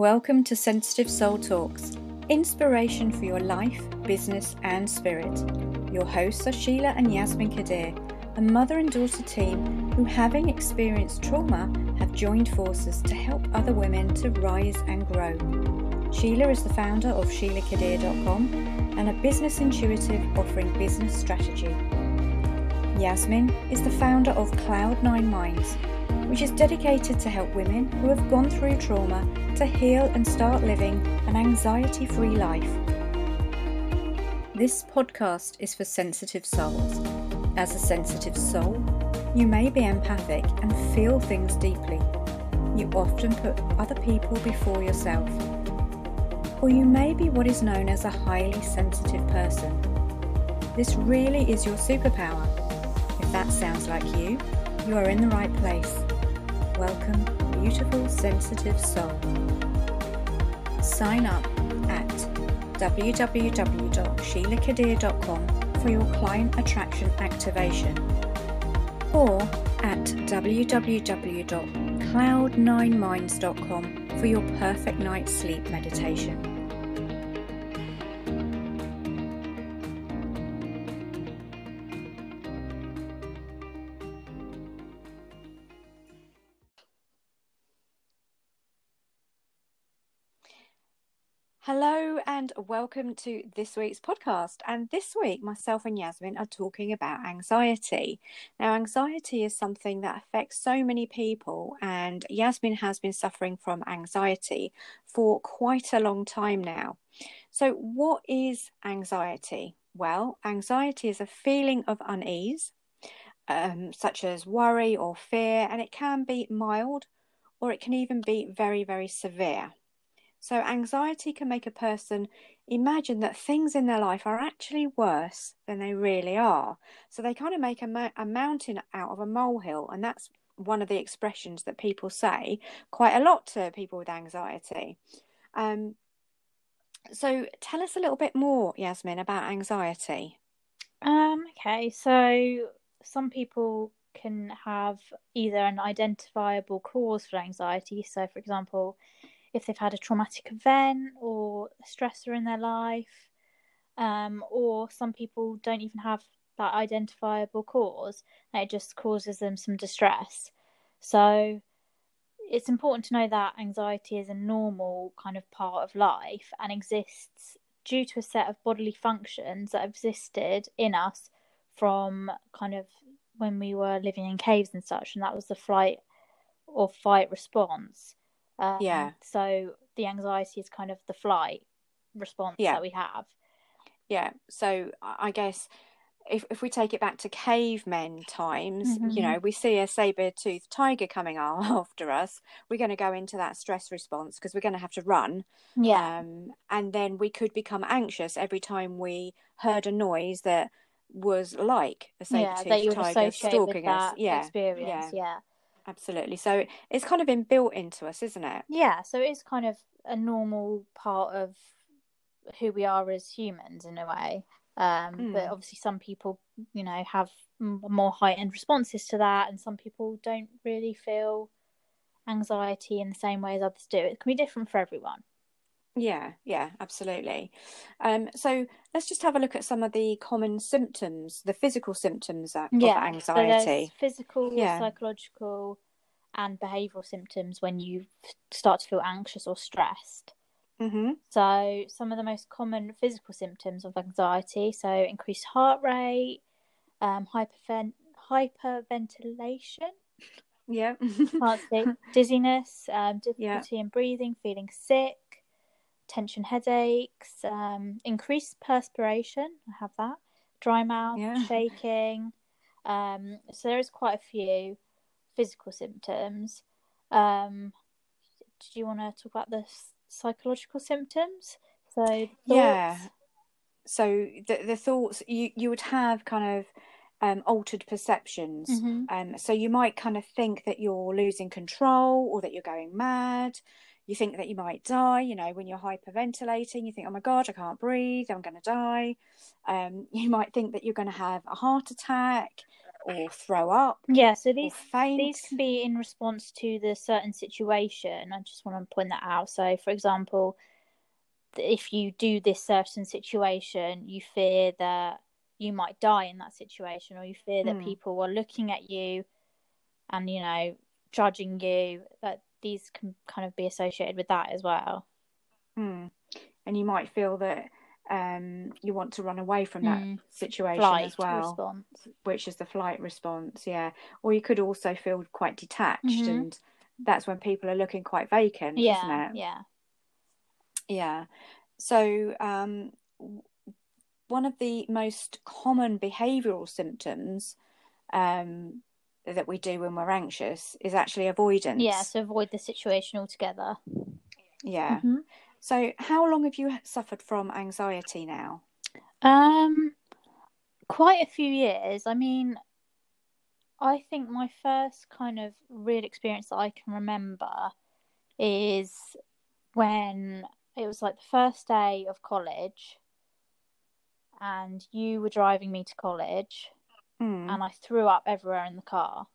Welcome to Sensitive Soul Talks, inspiration for your life, business, and spirit. Your hosts are Sheila and Yasmin Kadir, a mother and daughter team who, having experienced trauma, have joined forces to help other women to rise and grow. Sheila is the founder of SheilaKadir.com and a business intuitive offering business strategy. Yasmin is the founder of Cloud9 Minds, which is dedicated to help women who have gone through trauma to heal and start living an anxiety free life. This podcast is for sensitive souls. As a sensitive soul, you may be empathic and feel things deeply. You often put other people before yourself. Or you may be what is known as a highly sensitive person. This really is your superpower. If that sounds like you, you are in the right place. Welcome, beautiful, sensitive soul. Sign up at www.sheilakadir.com for your client attraction activation or at www.cloud9minds.com for your perfect night's sleep meditation. Hello and welcome to this week's podcast. And this week, myself and Yasmin are talking about anxiety. Now, anxiety is something that affects so many people, and Yasmin has been suffering from anxiety for quite a long time now. So, what is anxiety? Well, anxiety is a feeling of unease, um, such as worry or fear, and it can be mild or it can even be very, very severe. So, anxiety can make a person imagine that things in their life are actually worse than they really are. So, they kind of make a, ma- a mountain out of a molehill, and that's one of the expressions that people say quite a lot to people with anxiety. Um, so, tell us a little bit more, Yasmin, about anxiety. Um, okay, so some people can have either an identifiable cause for anxiety. So, for example, if they've had a traumatic event or a stressor in their life, um, or some people don't even have that identifiable cause, and it just causes them some distress. So it's important to know that anxiety is a normal kind of part of life and exists due to a set of bodily functions that existed in us from kind of when we were living in caves and such, and that was the flight or fight response. Um, Yeah. So the anxiety is kind of the flight response Yeah. that we have. Yeah. So, I guess if, if we take it back to cavemen times, you Mhm. know, we see a saber toothed tiger coming after us, we're going to go into that stress response because we're going to have to run. Yeah. Um, and then we could become anxious every time we heard a noise that was like a saber yeah, toothed you would tiger stalking us. Yeah. experience. Yeah. Yeah. Absolutely. So it's kind of been built into us, isn't it? Yeah. So it's kind of a normal part of who we are as humans in a way. Um, But Mm. obviously, some people, you know, have m- more heightened responses to that, and some people don't really feel anxiety in the same way as others do. It can be different for everyone. Yeah, yeah, absolutely. Um, so let's just have a look at some of the common symptoms, the physical symptoms of Yeah. So anxiety. physical, Yeah. psychological, and behavioural symptoms when you start to feel anxious or stressed. hmm So, some of the most common physical symptoms of anxiety, so increased heart rate, um, hyperven- hyperventilation, Yeah. dizziness, um, Yeah. difficulty in breathing, feeling sick, tension headaches, um, increased perspiration, I have that, dry mouth, Yeah. shaking. Um, so, there is quite a few physical symptoms. Um, do you want to talk about the psychological symptoms? So, thoughts? Yeah. So the the thoughts you you would have kind of um, altered perceptions. Mhm. Um, so you might kind of think that you're losing control or that you're going mad. You think that you might die. You know, when you're hyperventilating, you think, "Oh my God, I can't breathe. I'm going to die." Um, you might think that you're going to have a heart attack. or throw up Yeah, so these these can be in response to the certain situation. I just want to point that out. So, for example, if you do this certain situation, you fear that you might die in that situation, or you fear that Mm. people are looking at you and you know judging you. That these can kind of be associated with that as well. Hmm. And you might feel that um, you want to run away from that Mm. situation Flight as well, response. which is the flight response. Yeah. Or you could also feel quite detached, Mhm. and that's when people are looking quite vacant, Yeah, isn't it? yeah. Yeah. So, um, one of the most common behavioral symptoms um, that we do when we're anxious is actually avoidance. Yeah, so avoid the situation altogether. Yeah. Mhm. So, how long have you suffered from anxiety now? Um, quite a few years. I mean, I think my first kind of real experience that I can remember is when it was like the first day of college, and you were driving me to college, Hmm. and I threw up everywhere in the car.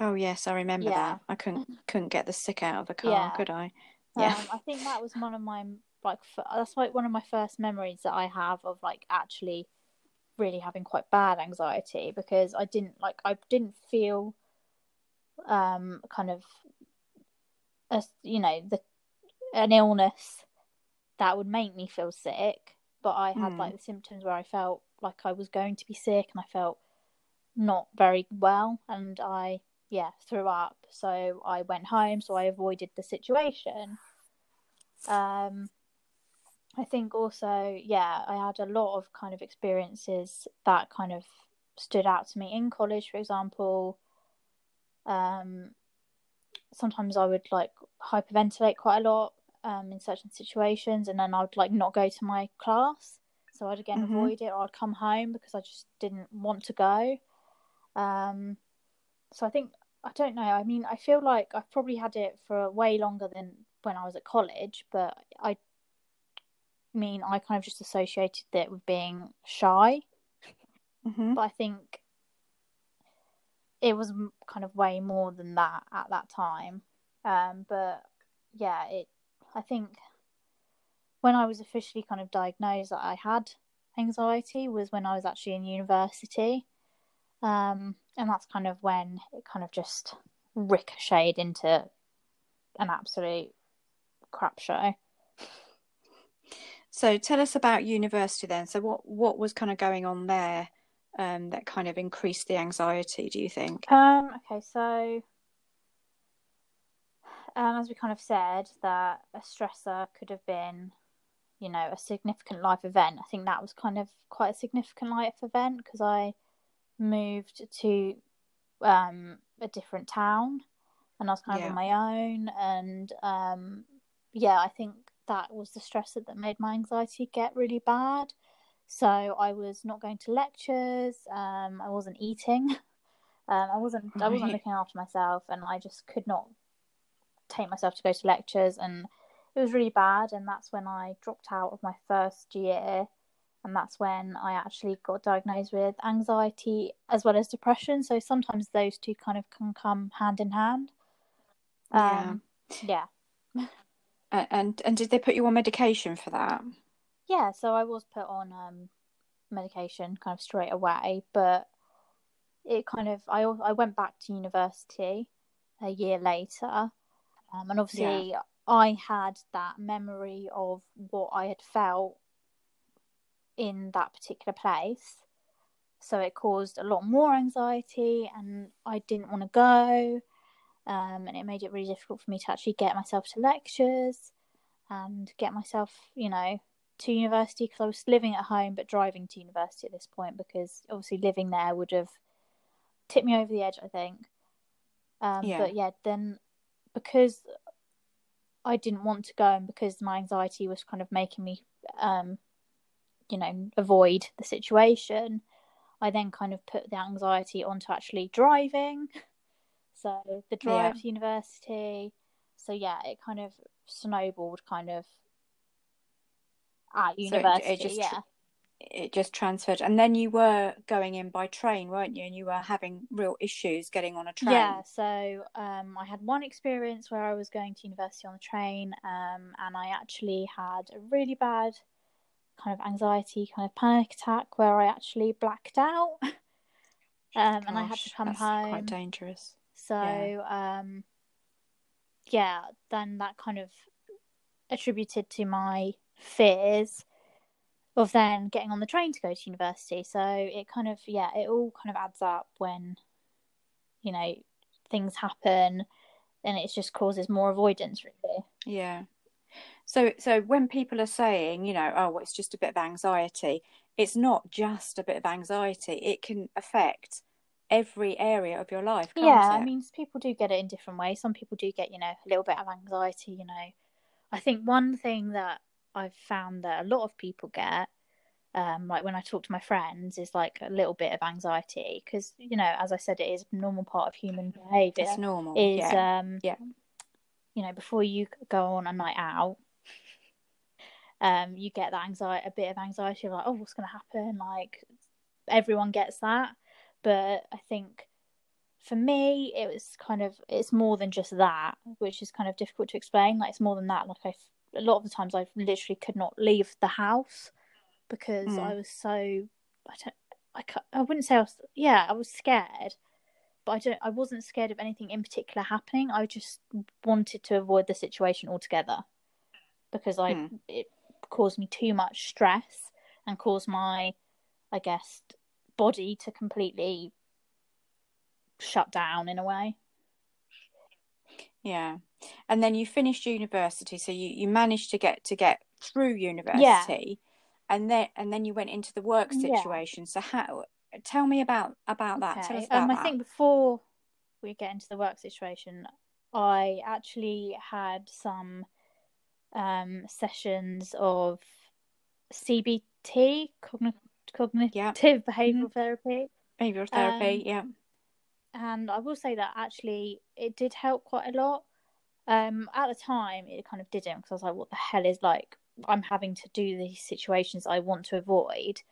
Oh yes, I remember Yeah. that. I couldn't couldn't get the sick out of the car, Yeah. could I? Yeah. Um, I think that was one of my like f- that's like one of my first memories that I have of like actually really having quite bad anxiety because I didn't like I didn't feel um kind of a you know the an illness that would make me feel sick but I had Mm. like the symptoms where I felt like I was going to be sick and I felt not very well. And I yeah threw up. So I went home. So I avoided the situation. Um I think also yeah I had a lot of kind of experiences that kind of stood out to me in college for example. Um sometimes I would like hyperventilate quite a lot um in certain situations. And then I would like not go to my class so I'd again Mhm. avoid it or I'd come home because I just didn't want to go um so I think I don't know I mean I feel like I've probably had it for way longer than when I was at college but I mean I kind of just associated it with being shy hmm but I think it was kind of way more than that at that time. Um, but yeah, it. I think when I was officially kind of diagnosed that I had anxiety was when I was actually in university, um, and that's kind of when it kind of just ricocheted into an absolute crap show. So tell us about university then. So what what was kind of going on there um, that kind of increased the anxiety, do you think? Um, okay, so um, as we kind of said, that a stressor could have been, you know, a significant life event. I think that was kind of quite a significant life event because I moved to um, a different town and I was kind of on my own. And um, yeah, I think that was the stressor that made my anxiety get really bad. So I was not going to lectures. Um, I wasn't eating. Um, I wasn't. I wasn't looking after myself, and I just could not take myself to go to lectures, and it was really bad. And that's when I dropped out of my first year, and that's when I actually got diagnosed with anxiety as well as depression. So sometimes those two kind of can come hand in hand. Yeah. Um, yeah. A- And and did they put you on medication for that? yeah so i was put on um medication kind of straight away but it kind of i i went back to university a year later um, and obviously i had that memory of what i had felt in that particular place so it caused a lot more anxiety and i didn't want to go um, and it made it really difficult for me to actually get myself to lectures and get myself you know to university because I was living at home but driving to university at this point because obviously living there would have tipped me over the edge, I think. Um, Yeah. But yeah, then because I didn't want to go and because my anxiety was kind of making me, um, you know, avoid the situation, I then kind of put the anxiety onto actually driving. So the drive Yeah. to university. So yeah, it kind of snowballed kind of at it- it university. just yeah. It just transferred. And then you were going in by train, weren't you? And you were having real issues getting on a train. Yeah, so um, I had one experience where I was going to university on the train, um, and I actually had a really bad kind of anxiety, kind of panic attack where I actually blacked out. um, Gosh, and I had to come that's home. Quite dangerous. So, Yeah. um, yeah, then that kind of attributed to my fears of then getting on the train to go to university. So it kind of, yeah, it all kind of adds up when, you know, things happen and it just causes more avoidance, really. Yeah. So, so when people are saying, you know, oh, well, it's just a bit of anxiety, it's not just a bit of anxiety. It can affect every area of your life, can't yeah, it? I mean, people do get it in different ways. Some people do get, you know, a little bit of anxiety, you know. I think one thing that I've found that a lot of people get, um, like when I talk to my friends, is like a little bit of anxiety because, you know, as I said, it is a normal part of human behavior. it's normal. Is yeah. um, Yeah. you know, before you go on a night out, um, you get that anxiety, a bit of anxiety, like, oh, what's going to happen? Like, everyone gets that, but I think for me, it was kind of it's more than just that, which is kind of difficult to explain. Like, it's more than that. Like, I a lot of the times I literally could not leave the house because Mm. I was so I don't I I wouldn't say I was yeah I was scared, but I don't I wasn't scared of anything in particular happening. I just wanted to avoid the situation altogether because I Hmm. it caused me too much stress and caused my I guess body to completely shut down in a way. Yeah. And then you finished university, so you, you managed to get to get through university, and then and then you went into the work Yeah. situation. So how? Tell me about about that. Us about Um, I that. think before we get into the work situation, I actually had some um, sessions of CBT, cogn- cognitive Yeah. behavioral therapy, behavioral therapy. um, yeah. and I will say that actually it did help quite a lot. Um, at the time, it kind of didn't because I was like, "What the hell is like?" I'm having to do these situations I want to avoid,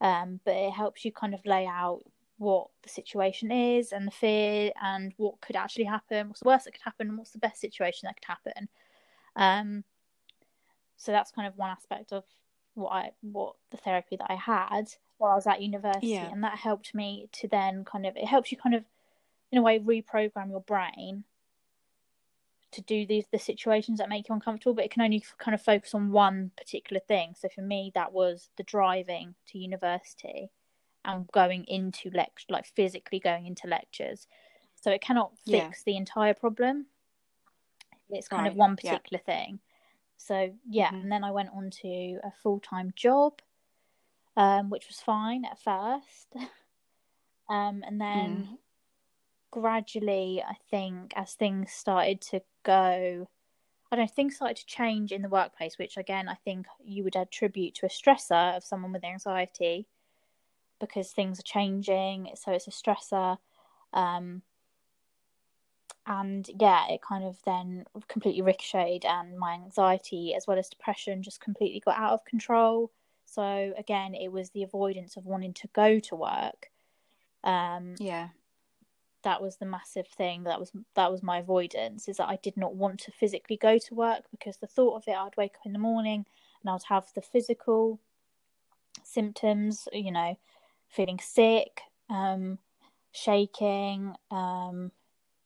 um, but it helps you kind of lay out what the situation is and the fear and what could actually happen, what's the worst that could happen, and what's the best situation that could happen. Um, so that's kind of one aspect of what I what the therapy that I had while I was at university, Yeah. and that helped me to then kind of it helps you kind of in a way reprogram your brain to do these the situations that make you uncomfortable but it can only kind of focus on one particular thing so for me that was the driving to university and going into lecture like physically going into lectures so it cannot Yeah. fix the entire problem it's kind of Right, one yeah. particular thing so yeah Mhm. and then i went on to a full-time job um, which was fine at first um, and then Mm. gradually, I think, as things started to go, I don't know, things started to change in the workplace, which again, I think you would attribute to a stressor of someone with anxiety because things are changing. So it's a stressor. Um, and yeah, it kind of then completely ricocheted, and my anxiety as well as depression just completely got out of control. So again, it was the avoidance of wanting to go to work. Um, Yeah. That was the massive thing that was that was my avoidance is that I did not want to physically go to work because the thought of it I'd wake up in the morning and I'd have the physical symptoms you know feeling sick um shaking um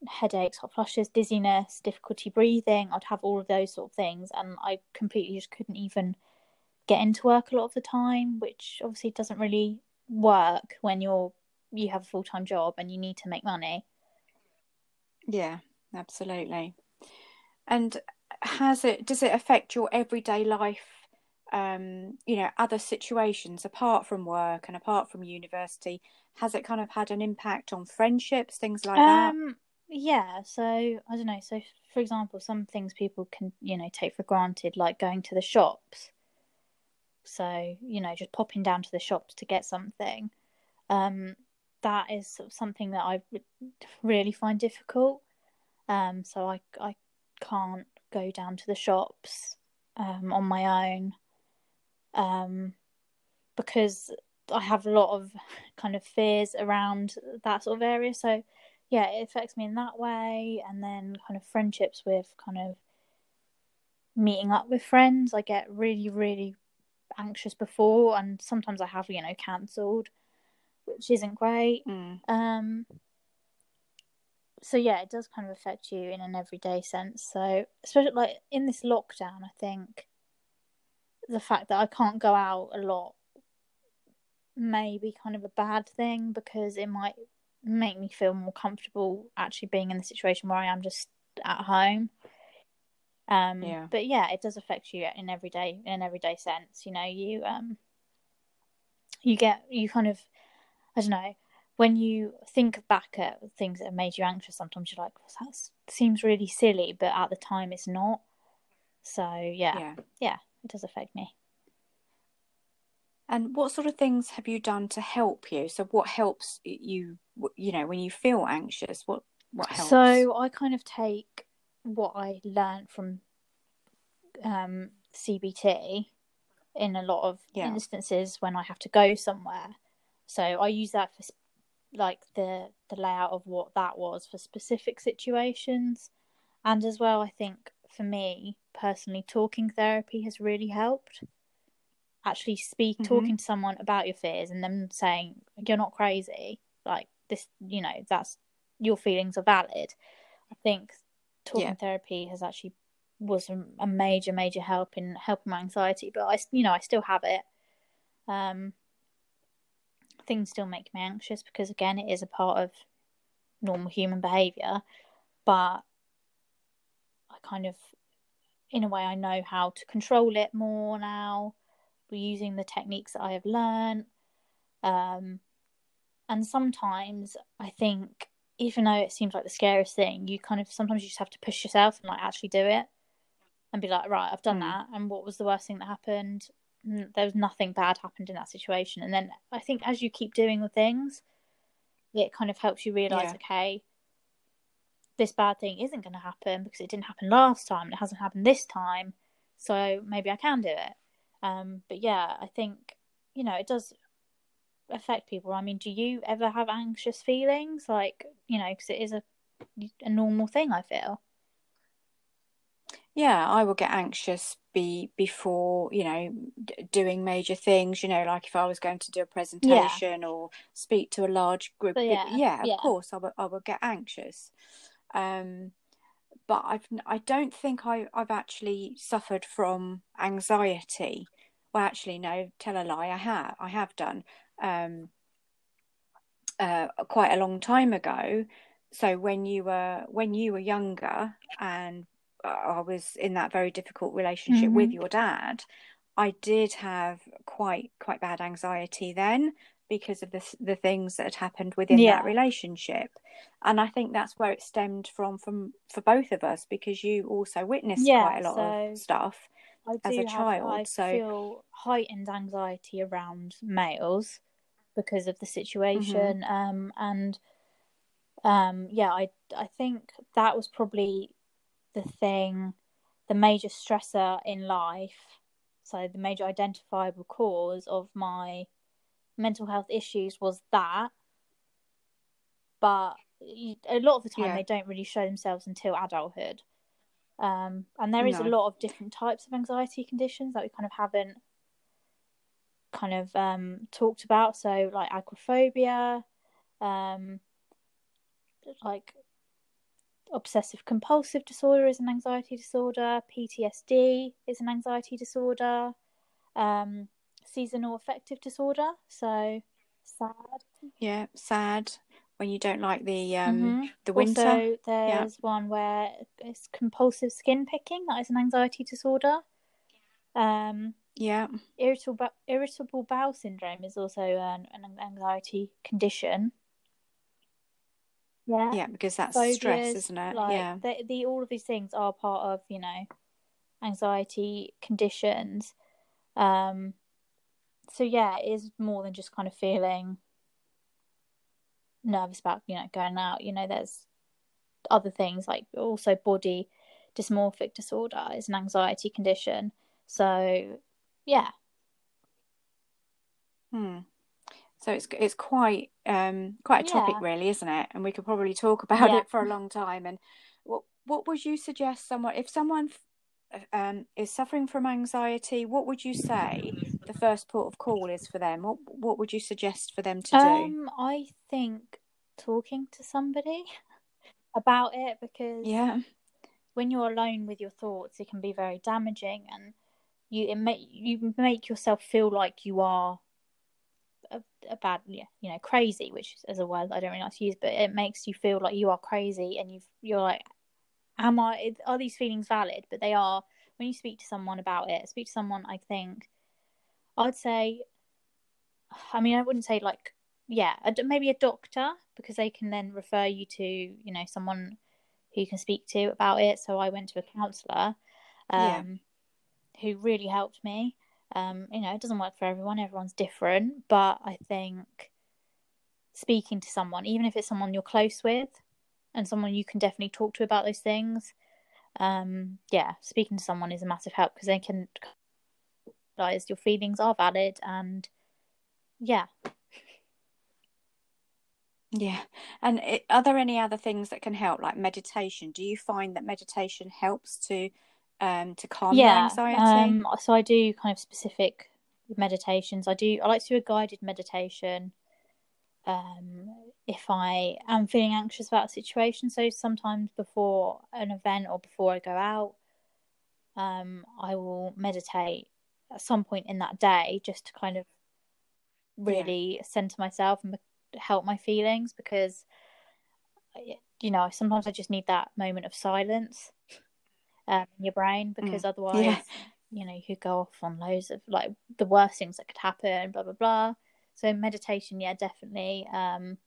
headaches hot flushes dizziness difficulty breathing I'd have all of those sort of things and I completely just couldn't even get into work a lot of the time which obviously doesn't really work when you're you have a full time job and you need to make money. Yeah. Absolutely. And has it? Does it affect your everyday life? Um, you know, other situations apart from work and apart from university. Has it kind of had an impact on friendships, things like that? Um, yeah. So I don't know. So for example, some things people can you know take for granted, like going to the shops. So you know, just popping down to the shops to get something. Um, that is sort of something that I really find difficult. Um, so I I can't go down to the shops um, on my own. Um, because I have a lot of kind of fears around that sort of area. So yeah, it affects me in that way, and then kind of friendships with kind of meeting up with friends. I get really, really anxious before, and sometimes I have, you know, cancelled, which isn't great. Mm. Um, so yeah, it does kind of affect you in an everyday sense. So especially like in this lockdown, I think the fact that I can't go out a lot may be kind of a bad thing because it might make me feel more comfortable actually being in the situation where I am just at home. Um, Yeah. But yeah, it does affect you in everyday in an everyday sense. You know, you um, you get you kind of I don't know when you think back at things that have made you anxious. Sometimes you're like, well, that seems really silly, but at the time it's not. So yeah, Yeah. it does affect me. And what sort of things have you done to help you? So what helps you, you know, when you feel anxious? What what helps? So I kind of take what I learned from um, CBT in a lot of Yeah. instances when I have to go somewhere. So I use that for like the the layout of what that was for specific situations, and as well, I think for me personally, talking therapy has really helped. Actually, speak Mhm. talking to someone about your fears and them saying you're not crazy, like this, you know, that's your feelings are valid. I think talking Yeah. therapy has actually was a, a major major help in helping my anxiety but i you know i still have it um things still make me anxious because again it is a part of normal human behavior but i kind of in a way i know how to control it more now we're using the techniques that i have learned um and sometimes i think even though it seems like the scariest thing you kind of sometimes you just have to push yourself and like actually do it and be like, right, I've done Mm. that. And what was the worst thing that happened? There was nothing bad happened in that situation. And then I think as you keep doing the things, it kind of helps you realize, Yeah. okay, this bad thing isn't going to happen because it didn't happen last time. and It hasn't happened this time. So maybe I can do it. Um, but yeah, I think, you know, it does affect people. I mean, do you ever have anxious feelings? Like, you know, because it is a, a normal thing, I feel. Yeah, I will get anxious be before, you know, d doing major things, you know, like if I was going to do a presentation or speak to a large group yeah, Yeah, of yeah. course, I will, I will get anxious. Um, but I've, I don't think I, I've actually suffered from anxiety. Well, actually, no, tell a lie, I have. I have done. Um, uh, quite a long time ago. So when you were when you were younger and I was in that very difficult relationship with Mhm. your dad, I did have quite quite bad anxiety then because of the the things that had happened within that relationship. And I think that's where it stemmed from from for both of us because you also witnessed Yeah, quite a lot so of stuff as a have, I child. So feel heightened anxiety around males because of the mhm, situation. Um, and um, yeah, I I think that was probably the thing, the major stressor in life. So the major identifiable cause of my mental health issues was that. But a lot of the time, yeah, they don't really show themselves until adulthood. Um, and there is a lot of different types of anxiety conditions that we kind of haven't kind of um, talked about. So, like agoraphobia, um, like obsessive compulsive disorder is an anxiety disorder, PTSD is an anxiety disorder, um, seasonal affective disorder. So, sad. yeah, sad when you don't like the um hmm the winter. Also, Yeah, there's one where it's compulsive skin picking, that is an anxiety disorder. Um, yeah, irritable irritable bowel syndrome is also an, an anxiety condition. Yeah, yeah, because that's stress, isn't it? like Yeah, the, the all of these things are part of you know anxiety conditions. Um, so yeah, it is more than just kind of feeling nervous about you know going out. You know, there's other things like also body dysmorphic disorder is an anxiety condition. So yeah, Hmm. So it's it's quite um quite a topic really, isn't it? And we could probably talk about Yeah. it for a long time. And what what would you suggest someone if someone um is suffering from anxiety, what would you say the first port of call is for them? What what would you suggest for them to do? Um, I think talking to somebody about it because Yeah. when you're alone with your thoughts, it can be very damaging, and you it make you make yourself feel like you are a, a bad, yeah, you know, crazy, which is a word I don't really like to use, but it makes you feel like you are crazy, and you've you're like, am I? Are these feelings valid? But they are. When you speak to someone about it, speak to someone. I think I'd say. I mean, I wouldn't say like yeah, a, maybe a doctor because they can then refer you to you know someone who you can speak to about it. So I went to a counsellor, um, who really helped me. Um, you know, it doesn't work for everyone; everyone's different. But I think speaking to someone, even if it's someone you're close with, and someone you can definitely talk to about those things, um, yeah, speaking to someone is a massive help because they can realize your feelings are valid and yeah, Yeah. And it, are there any other things that can help, like meditation? Do you find that meditation helps to um to calm your yeah. anxiety? Um, so I do kind of specific meditations. I do. I like to do a guided meditation. Um, if I am feeling anxious about a situation, so sometimes before an event or before I go out, um, I will meditate at some point in that day just to kind of really center myself and help my feelings because you know sometimes I just need that moment of silence um, in your brain because otherwise Yeah. you know you could go off on loads of like the worst things that could happen blah blah blah so meditation yeah definitely um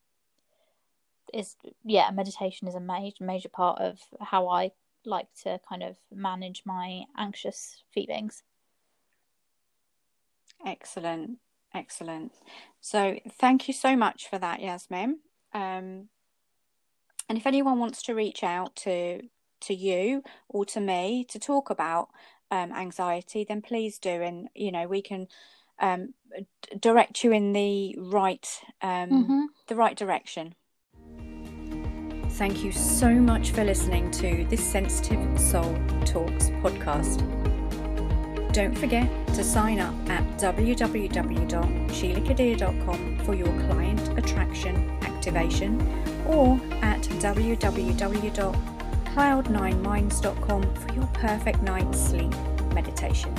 is yeah meditation is a major major part of how I like to kind of manage my anxious feelings Excellent. Excellent. So thank you so much for that, Yasmin. Um, and if anyone wants to reach out to to you or to me to talk about um, anxiety, then please do, and you know we can um, d- direct you in the right um, Mhm. the right direction. Thank you so much for listening to this Sensitive Soul Talks podcast. Don't forget to sign up at www.sheilakadir.com for your client attraction activation or at www.cloud9minds.com for your perfect night's sleep meditation.